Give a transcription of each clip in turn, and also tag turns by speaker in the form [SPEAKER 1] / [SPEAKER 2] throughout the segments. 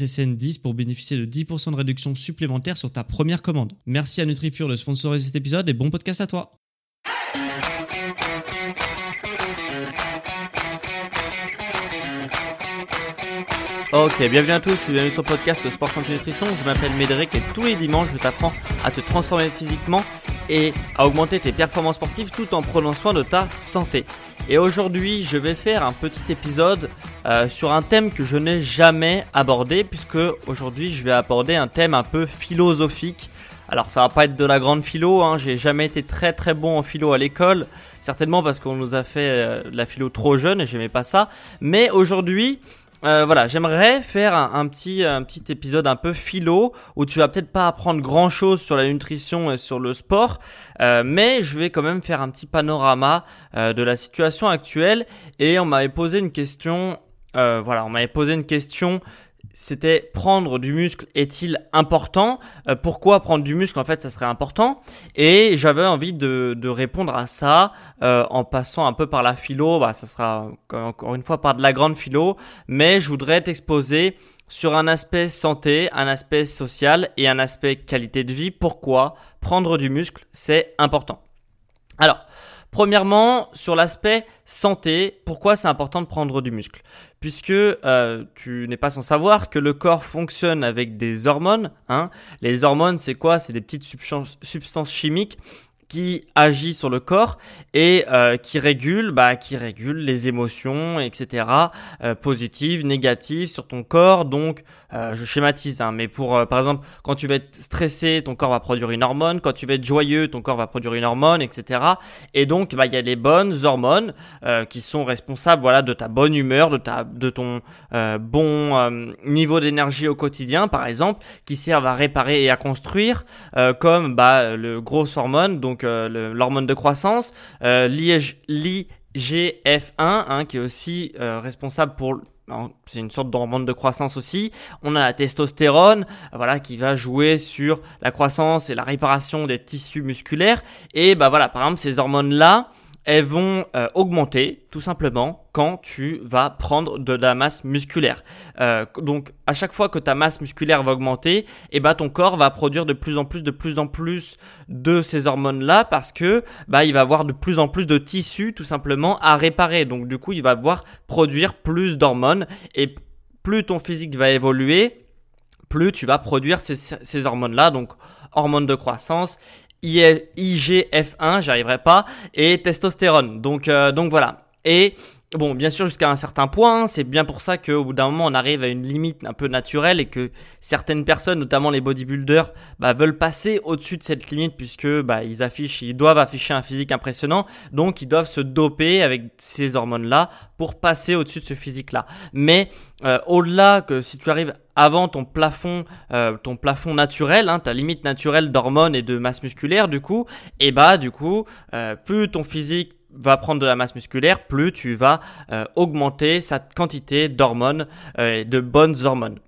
[SPEAKER 1] SSN10 pour bénéficier de 10% de réduction supplémentaire sur ta première commande. Merci à NutriPure de sponsoriser cet épisode et bon podcast à toi.
[SPEAKER 2] Ok, bienvenue à tous et bienvenue sur le podcast Sport Santé Nutrition. Je m'appelle Médéric et tous les dimanches je t'apprends à te transformer physiquement et à augmenter tes performances sportives tout en prenant soin de ta santé. Et aujourd'hui, je vais faire un petit épisode euh, sur un thème que je n'ai jamais abordé puisque aujourd'hui, je vais aborder un thème un peu philosophique. Alors ça va pas être de la grande philo, hein. j'ai jamais été très très bon en philo à l'école, certainement parce qu'on nous a fait euh, la philo trop jeune et j'aimais pas ça. Mais aujourd'hui, euh, voilà, j'aimerais faire un, petit un petit épisode un peu philo où tu vas peut-être pas apprendre grand chose sur la nutrition et sur le sport, euh, mais je vais quand même faire un petit panorama euh, de la situation actuelle et on m'avait posé une question. voilà, on m'avait posé une question c'était prendre du muscle est-il important? Euh, Pourquoi prendre du muscle en fait ça serait important? Et j'avais envie de, répondre à ça euh, en passant un peu par la philo. Bah, ça sera encore une fois par de la grande philo, mais je voudrais t'exposer sur un aspect santé, un aspect social et un aspect qualité de vie. Pourquoi prendre du muscle c'est important? Alors. Premièrement, sur l'aspect santé, pourquoi c'est important de prendre du muscle? Puisque euh, tu n'es pas sans savoir que le corps fonctionne avec des hormones. Hein. Les hormones, c'est quoi? C'est des petites substances chimiques qui agit sur le corps et euh, qui régule, bah, qui régule les émotions, etc. Euh, positives, négatives sur ton corps. Donc, euh, je schématise, hein, mais pour, par exemple, quand tu vas être stressé, ton corps va produire une hormone. Quand tu vas être joyeux, ton corps va produire une hormone, etc. Et donc, bah, il y a les bonnes hormones qui sont responsables, voilà, de ta bonne humeur, de ta, de ton bon niveau d'énergie au quotidien, par exemple, qui servent à réparer et à construire, comme bah, le gros hormone, donc euh, l'hormone de croissance, euh, l'IGF1 hein, qui est aussi euh, responsable pour c'est une sorte d'hormone de croissance aussi. On a la testostérone, voilà, qui va jouer sur la croissance et la réparation des tissus musculaires. Et bah voilà, par exemple, ces hormones-là, elles vont euh, augmenter tout simplement quand tu vas prendre de la masse musculaire. Euh, donc à chaque fois que ta masse musculaire va augmenter, et eh bah, ton corps va produire de plus en plus, de plus en plus de ces hormones là parce que bah il va avoir de plus en plus de tissus tout simplement à réparer. Donc du coup il va devoir produire plus d'hormones et plus ton physique va évoluer, plus tu vas produire ces, ces hormones là. Donc hormones de croissance IGF1, j'arriverai pas, et testostérone. Donc, euh, donc voilà. Et bon, bien sûr, jusqu'à un certain point, c'est bien pour ça qu'au bout d'un moment, on arrive à une limite un peu naturelle et que certaines personnes, notamment les bodybuilders, bah, veulent passer au-dessus de cette limite puisque bah, ils affichent, ils doivent afficher un physique impressionnant, donc ils doivent se doper avec ces hormones-là pour passer au-dessus de ce physique-là. Mais euh, au-delà que si tu arrives avant ton plafond, euh, ton plafond naturel, hein, ta limite naturelle d'hormones et de masse musculaire, du coup, et bah du coup, euh, plus ton physique va prendre de la masse musculaire, plus tu vas augmenter sa quantité d'hormones, de bonnes hormones.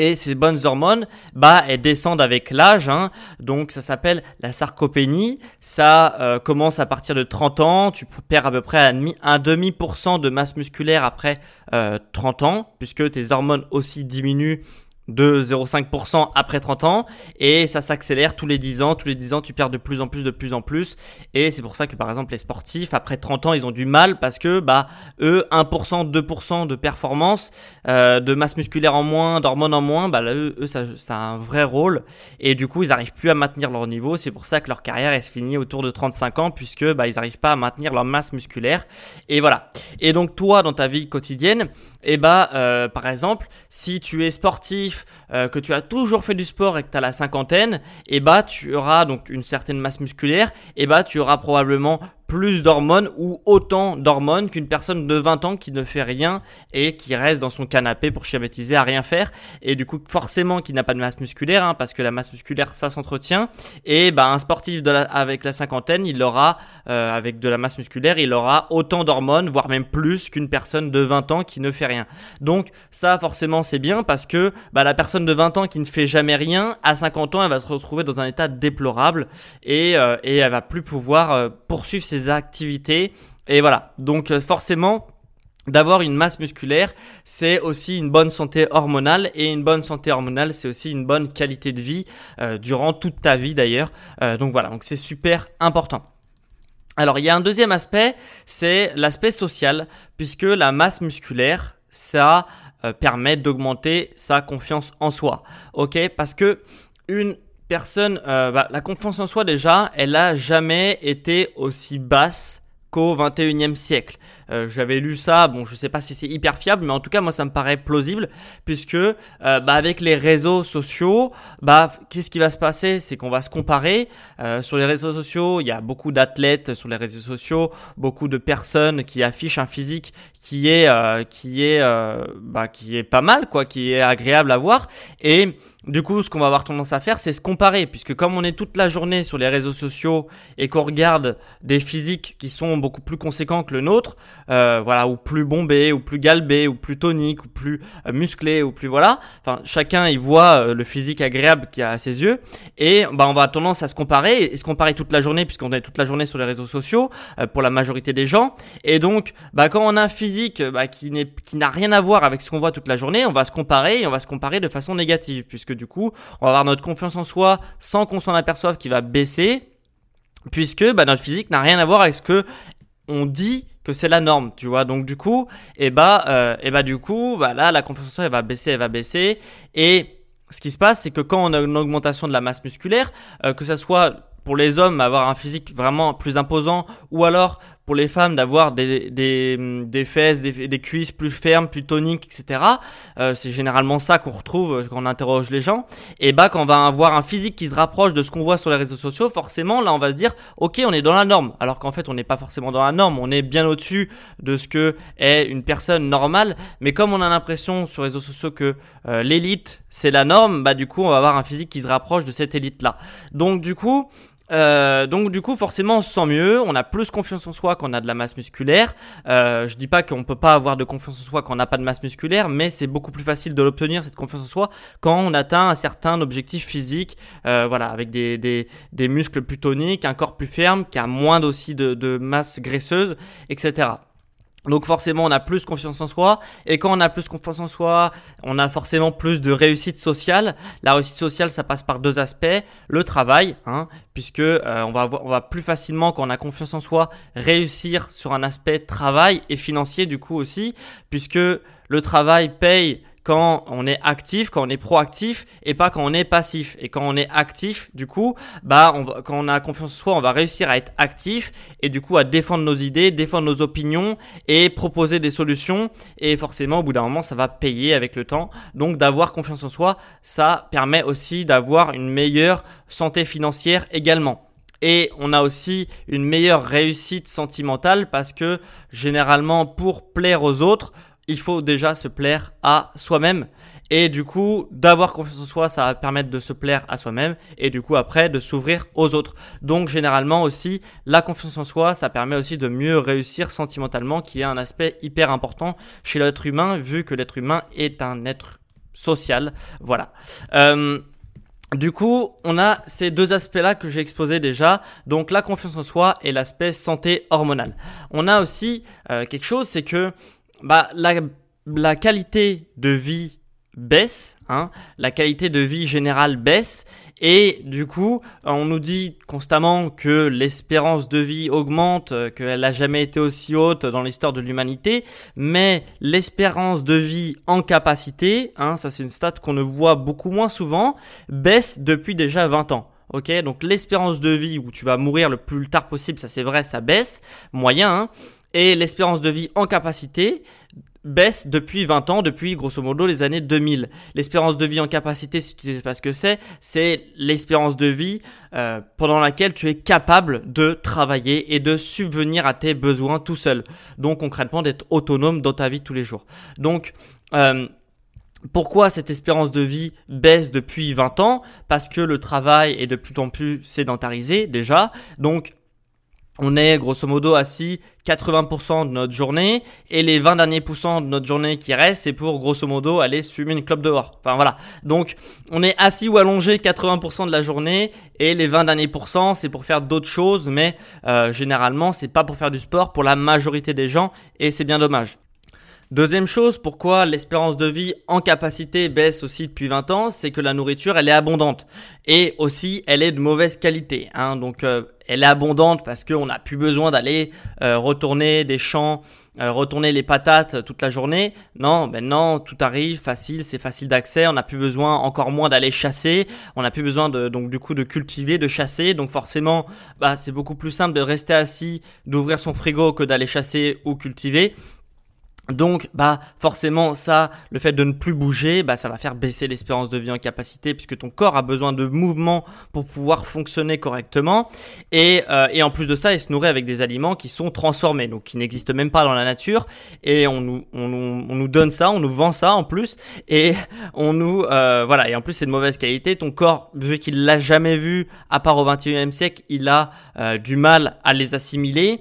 [SPEAKER 2] Et ces bonnes hormones, bah, elles descendent avec l'âge. Hein. Donc, ça s'appelle la sarcopénie. Ça euh, commence à partir de 30 ans. Tu perds à peu près un demi, pour cent de masse musculaire après euh, 30 ans, puisque tes hormones aussi diminuent de 0,5% après 30 ans et ça s'accélère tous les 10 ans. Tous les 10 ans, tu perds de plus en plus, de plus en plus. Et c'est pour ça que par exemple les sportifs, après 30 ans, ils ont du mal parce que bah eux, 1%, 2% de performance, euh, de masse musculaire en moins, d'hormones en moins, bah eux, ça, ça, a un vrai rôle. Et du coup, ils n'arrivent plus à maintenir leur niveau. C'est pour ça que leur carrière elle se finit autour de 35 ans puisque bah ils n'arrivent pas à maintenir leur masse musculaire. Et voilà. Et donc toi, dans ta vie quotidienne, et eh bah euh, par exemple, si tu es sportif, euh, que tu as toujours fait du sport et que tu as la cinquantaine, et eh bah tu auras donc une certaine masse musculaire, et bah tu auras probablement plus d'hormones ou autant d'hormones qu'une personne de 20 ans qui ne fait rien et qui reste dans son canapé pour schématiser à rien faire. Et du coup forcément qui n'a pas de masse musculaire hein, parce que la masse musculaire ça s'entretient. Et bah un sportif avec la cinquantaine il aura euh, avec de la masse musculaire il aura autant d'hormones voire même plus qu'une personne de 20 ans qui ne fait rien. Donc ça forcément c'est bien parce que bah, la personne de 20 ans qui ne fait jamais rien à 50 ans elle va se retrouver dans un état déplorable et, euh, et elle va plus pouvoir euh, poursuivre ses activités. Et voilà, donc euh, forcément, d'avoir une masse musculaire, c'est aussi une bonne santé hormonale et une bonne santé hormonale, c'est aussi une bonne qualité de vie euh, durant toute ta vie d'ailleurs. Euh, donc voilà, donc c'est super important. Alors il y a un deuxième aspect, c'est l'aspect social, puisque la masse musculaire, ça permet d'augmenter sa confiance en soi. Ok, parce que une personne, euh, bah, la confiance en soi déjà, elle a jamais été aussi basse qu'au 21e siècle. Euh, j'avais lu ça, bon je sais pas si c'est hyper fiable, mais en tout cas moi ça me paraît plausible, puisque euh, bah, avec les réseaux sociaux, bah qu'est-ce qui va se passer? C'est qu'on va se comparer. Euh, sur les réseaux sociaux, il y a beaucoup d'athlètes sur les réseaux sociaux, beaucoup de personnes qui affichent un physique qui est qui est bah, qui est pas mal quoi, qui est agréable à voir et du coup, ce qu'on va avoir tendance à faire, c'est se comparer, puisque comme on est toute la journée sur les réseaux sociaux et qu'on regarde des physiques qui sont beaucoup plus conséquents que le nôtre, euh, voilà, ou plus bombés, ou plus galbés, ou plus toniques, ou plus euh, musclés, ou plus voilà. Enfin, chacun il voit euh, le physique agréable qu'il a à ses yeux, et bah on va avoir tendance à se comparer et se comparer toute la journée, puisqu'on est toute la journée sur les réseaux sociaux pour la majorité des gens. Et donc, bah quand on a un physique bah, qui n'est qui n'a rien à voir avec ce qu'on voit toute la journée, on va se comparer et on va se comparer de façon négative, puisque que du coup, on va avoir notre confiance en soi sans qu'on s'en aperçoive qui va baisser, puisque bah, notre physique n'a rien à voir avec ce que on dit que c'est la norme, tu vois. Donc du coup, et eh bah, euh, et eh bah du coup, bah là, la confiance en soi, va baisser, elle va baisser. Et ce qui se passe, c'est que quand on a une augmentation de la masse musculaire, euh, que ça soit pour les hommes avoir un physique vraiment plus imposant ou alors pour les femmes d'avoir des, des, des fesses, des, cuisses plus fermes, plus toniques, etc. Euh, c'est généralement ça qu'on retrouve quand on interroge les gens. Et bah quand on va avoir un physique qui se rapproche de ce qu'on voit sur les réseaux sociaux, forcément là on va se dire ok on est dans la norme. Alors qu'en fait on n'est pas forcément dans la norme, on est bien au-dessus de ce que est une personne normale. Mais comme on a l'impression sur les réseaux sociaux que euh, l'élite c'est la norme, bah du coup on va avoir un physique qui se rapproche de cette élite là. Donc du coup euh, donc du coup forcément on se sent mieux, on a plus confiance en soi quand on a de la masse musculaire. Euh, je dis pas qu'on peut pas avoir de confiance en soi quand on n'a pas de masse musculaire, mais c'est beaucoup plus facile de l'obtenir cette confiance en soi quand on atteint un certain objectif physique, euh, voilà, avec des, des, des, muscles plus toniques, un corps plus ferme, qui a moins aussi de, de masse graisseuse, etc. Donc forcément, on a plus confiance en soi. Et quand on a plus confiance en soi, on a forcément plus de réussite sociale. La réussite sociale, ça passe par deux aspects. Le travail, hein, puisque euh, on, va, on va plus facilement, quand on a confiance en soi, réussir sur un aspect travail et financier du coup aussi, puisque le travail paye quand on est actif, quand on est proactif et pas quand on est passif. Et quand on est actif, du coup, bah, quand on a confiance en soi, on va réussir à être actif et du coup à défendre nos idées, défendre nos opinions et proposer des solutions. Et forcément, au bout d'un moment, ça va payer avec le temps. Donc, d'avoir confiance en soi, ça permet aussi d'avoir une meilleure santé financière également. Et on a aussi une meilleure réussite sentimentale parce que généralement pour plaire aux autres, il faut déjà se plaire à soi-même. Et du coup, d'avoir confiance en soi, ça va permettre de se plaire à soi-même et du coup après de s'ouvrir aux autres. Donc généralement aussi, la confiance en soi, ça permet aussi de mieux réussir sentimentalement, qui est un aspect hyper important chez l'être humain, vu que l'être humain est un être social. Voilà. Euh, du coup, on a ces deux aspects-là que j'ai exposés déjà, donc la confiance en soi et l'aspect santé hormonale. On a aussi euh, quelque chose, c'est que bah, la, la qualité de vie baisse, hein, la qualité de vie générale baisse, et du coup, on nous dit constamment que l'espérance de vie augmente, qu'elle n'a jamais été aussi haute dans l'histoire de l'humanité, mais l'espérance de vie en capacité, hein, ça c'est une stat qu'on ne voit beaucoup moins souvent, baisse depuis déjà 20 ans. Ok, donc l'espérance de vie où tu vas mourir le plus tard possible, ça c'est vrai, ça baisse, moyen, hein, et l'espérance de vie en capacité baisse depuis 20 ans, depuis grosso modo les années 2000. L'espérance de vie en capacité, si tu sais pas ce que c'est, c'est l'espérance de vie euh, pendant laquelle tu es capable de travailler et de subvenir à tes besoins tout seul. Donc concrètement d'être autonome dans ta vie tous les jours. Donc euh, pourquoi cette espérance de vie baisse depuis 20 ans? Parce que le travail est de plus en plus sédentarisé déjà. Donc on est grosso modo assis 80% de notre journée et les 20 derniers pourcents de notre journée qui restent, c'est pour grosso modo aller fumer une clope dehors. Enfin voilà. Donc on est assis ou allongé 80% de la journée et les 20 derniers pourcents c'est pour faire d'autres choses, mais euh, généralement c'est pas pour faire du sport pour la majorité des gens et c'est bien dommage. Deuxième chose, pourquoi l'espérance de vie en capacité baisse aussi depuis 20 ans, c'est que la nourriture, elle est abondante. Et aussi, elle est de mauvaise qualité. Hein. Donc, euh, elle est abondante parce qu'on n'a plus besoin d'aller euh, retourner des champs, euh, retourner les patates toute la journée. Non, maintenant, tout arrive facile, c'est facile d'accès. On n'a plus besoin encore moins d'aller chasser. On n'a plus besoin de, donc du coup de cultiver, de chasser. Donc forcément, bah, c'est beaucoup plus simple de rester assis, d'ouvrir son frigo que d'aller chasser ou cultiver. Donc, bah, forcément, ça, le fait de ne plus bouger, bah, ça va faire baisser l'espérance de vie en capacité puisque ton corps a besoin de mouvement pour pouvoir fonctionner correctement. Et, euh, et en plus de ça, il se nourrit avec des aliments qui sont transformés, donc qui n'existent même pas dans la nature. Et on nous, on, on, nous donne ça, on nous vend ça en plus. Et on nous, euh, voilà. Et en plus, c'est de mauvaise qualité. Ton corps, vu qu'il l'a jamais vu, à part au 21e siècle, il a euh, du mal à les assimiler.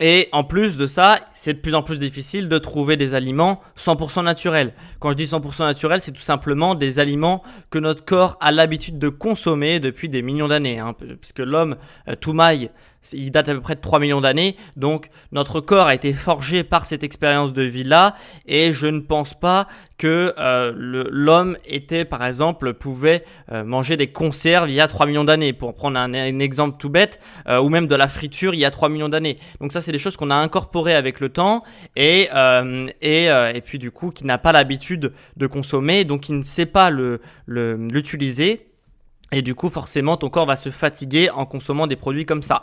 [SPEAKER 2] Et en plus de ça, c'est de plus en plus difficile de trouver des aliments 100% naturels. Quand je dis 100% naturels, c'est tout simplement des aliments que notre corps a l'habitude de consommer depuis des millions d'années. Hein, puisque l'homme, euh, tout maille, il date à peu près de 3 millions d'années. Donc notre corps a été forgé par cette expérience de vie-là. Et je ne pense pas que euh, l'homme était, par exemple, pouvait euh, manger des conserves il y a 3 millions d'années. Pour prendre un, exemple tout bête. Euh, ou même de la friture il y a 3 millions d'années. Donc ça, c'est des choses qu'on a incorporées avec le temps. Et, et, et puis du coup, qui n'a pas l'habitude de consommer. Donc qui ne sait pas l'utiliser. Le, et du coup, forcément, ton corps va se fatiguer en consommant des produits comme ça.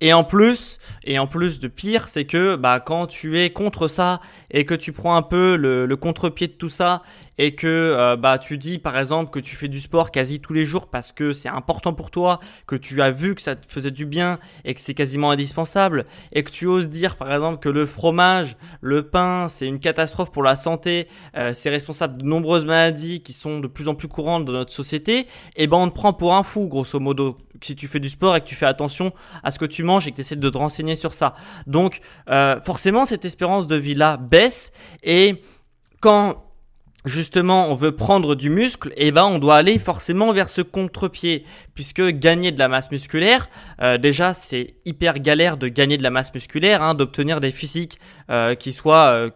[SPEAKER 2] Et en plus, et en plus de pire, c'est que bah, quand tu es contre ça et que tu prends un peu le, le contre-pied de tout ça et que euh, bah tu dis par exemple que tu fais du sport quasi tous les jours parce que c'est important pour toi, que tu as vu que ça te faisait du bien et que c'est quasiment indispensable et que tu oses dire par exemple que le fromage, le pain, c'est une catastrophe pour la santé, euh, c'est responsable de nombreuses maladies qui sont de plus en plus courantes dans notre société, et eh ben on te prend pour un fou grosso modo si tu fais du sport et que tu fais attention à ce que tu manges et que tu de te renseigner sur ça. Donc euh, forcément cette espérance de vie là baisse et quand justement on veut prendre du muscle, et eh ben on doit aller forcément vers ce contre-pied, puisque gagner de la masse musculaire, euh, déjà c'est hyper galère de gagner de la masse musculaire, hein, d'obtenir des physiques euh, qui soient euh,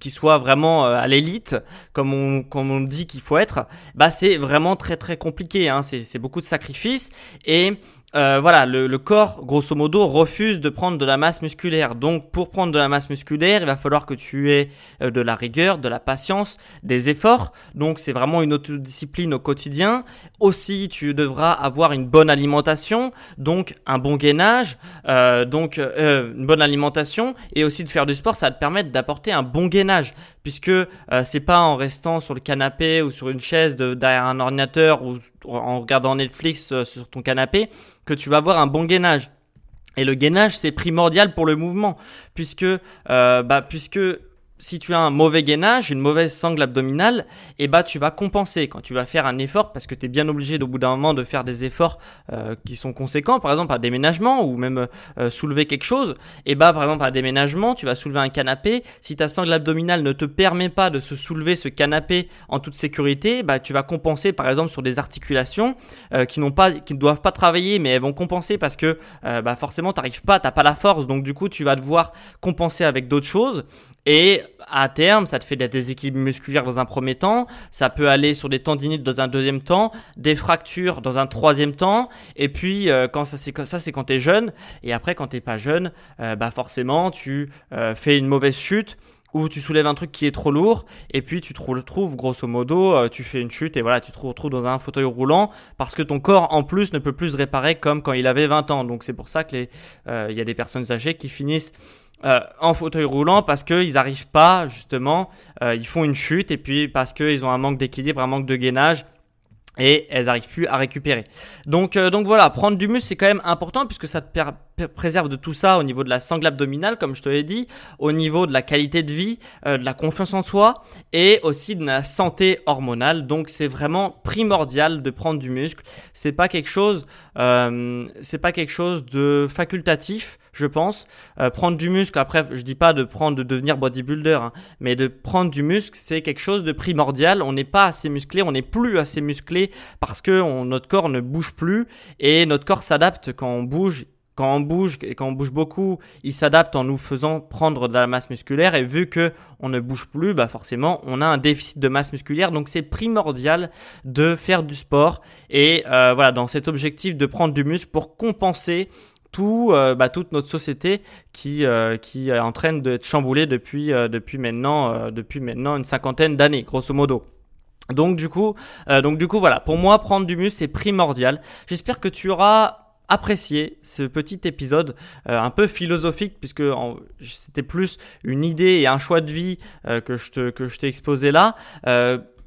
[SPEAKER 2] qui vraiment à l'élite, comme on, comme on dit qu'il faut être, bah c'est vraiment très très compliqué, hein, c'est beaucoup de sacrifices. Et euh, voilà, le, corps, grosso modo, refuse de prendre de la masse musculaire. Donc, pour prendre de la masse musculaire, il va falloir que tu aies euh, de la rigueur, de la patience, des efforts. Donc, c'est vraiment une autodiscipline au quotidien. Aussi, tu devras avoir une bonne alimentation, donc un bon gainage, euh, donc une bonne alimentation, et aussi de faire du sport, ça va te permettre d'apporter un bon gainage, puisque c'est pas en restant sur le canapé ou sur une chaise derrière un ordinateur ou en regardant Netflix sur ton canapé que tu vas avoir un bon gainage. Et le gainage, c'est primordial pour le mouvement, puisque, euh, bah, puisque si tu as un mauvais gainage, une mauvaise sangle abdominale, eh bah tu vas compenser quand tu vas faire un effort parce que tu es bien obligé au bout d'un moment de faire des efforts euh, qui sont conséquents, par exemple un déménagement ou même euh, soulever quelque chose. Et bah par exemple un déménagement, tu vas soulever un canapé, si ta sangle abdominale ne te permet pas de se soulever ce canapé en toute sécurité, bah tu vas compenser par exemple sur des articulations euh, qui n'ont pas qui ne doivent pas travailler mais elles vont compenser parce que bah forcément tu n'arrives pas, tu pas la force. Donc du coup tu vas devoir compenser avec d'autres choses Et à terme, ça te fait des déséquilibres musculaires dans un premier temps, ça peut aller sur des tendinites dans un deuxième temps, des fractures dans un troisième temps, et puis euh, quand ça c'est ça quand t'es jeune, et après quand t'es pas jeune, euh, bah forcément tu euh, fais une mauvaise chute ou tu soulèves un truc qui est trop lourd et puis tu te retrouves grosso modo tu fais une chute et voilà tu te retrouves dans un fauteuil roulant parce que ton corps en plus ne peut plus se réparer comme quand il avait 20 ans. Donc c'est pour ça que il y a des personnes âgées qui finissent euh, en fauteuil roulant parce qu'ils n'arrivent pas justement, euh, ils font une chute et puis parce qu'ils ont un manque d'équilibre, un manque de gainage et elles n'arrivent plus à récupérer. Donc, euh, donc voilà, prendre du muscle c'est quand même important puisque ça te préserve de tout ça au niveau de la sangle abdominale, comme je te l'ai dit, au niveau de la qualité de vie, euh, de la confiance en soi et aussi de la santé hormonale. Donc c'est vraiment primordial de prendre du muscle. C'est pas quelque chose, euh, c'est pas quelque chose de facultatif je pense. Euh, prendre du muscle, après, je dis pas de prendre, de devenir bodybuilder, hein, mais de prendre du muscle, c'est quelque chose de primordial. On n'est pas assez musclé, on n'est plus assez musclé parce que notre corps ne bouge plus et notre corps s'adapte quand on bouge. Quand on bouge et quand on bouge beaucoup, il s'adapte en nous faisant prendre de la masse musculaire et vu que on ne bouge plus, bah forcément on a un déficit de masse musculaire. Donc c'est primordial de faire du sport et euh, voilà dans cet objectif de prendre du muscle pour compenser tout, euh, bah, toute notre société qui, euh, qui est en train d'être chamboulée depuis, euh, depuis, maintenant, depuis maintenant une cinquantaine d'années, grosso modo. Donc du coup, donc du coup voilà, pour moi prendre du muscle c'est primordial. J'espère que tu auras apprécié ce petit épisode un peu philosophique puisque c'était plus une idée et un choix de vie que je te que je t'ai exposé là.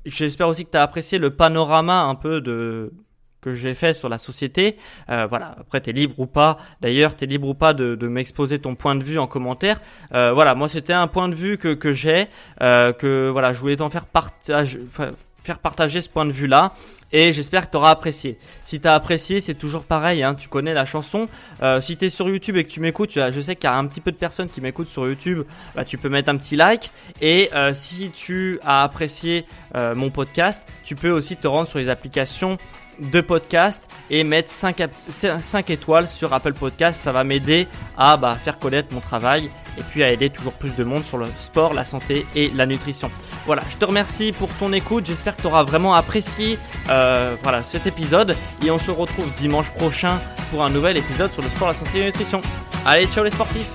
[SPEAKER 2] J'espère aussi que tu as apprécié le panorama un peu de que j'ai fait sur la société. Euh, voilà, après t'es libre ou pas. D'ailleurs, t'es libre ou pas de, m'exposer ton point de vue en commentaire. Euh, voilà, moi c'était un point de vue que, que j'ai, euh, que voilà, je voulais t'en faire partage, faire partager ce point de vue là. Et j'espère que tu auras apprécié. Si tu as apprécié, c'est toujours pareil, hein, tu connais la chanson. Si tu es sur YouTube et que tu m'écoutes, je sais qu'il y a un petit peu de personnes qui m'écoutent sur YouTube, bah, tu peux mettre un petit like. Et si tu as apprécié mon podcast, tu peux aussi te rendre sur les applications de podcast et mettre 5, 5 étoiles sur Apple Podcast. Ça va m'aider à bah, faire connaître mon travail et puis à aider toujours plus de monde sur le sport, la santé et la nutrition. Voilà, je te remercie pour ton écoute. J'espère que tu auras vraiment apprécié euh, voilà, cet épisode et on se retrouve dimanche prochain pour un nouvel épisode sur le sport, la santé et la nutrition. Allez, ciao les sportifs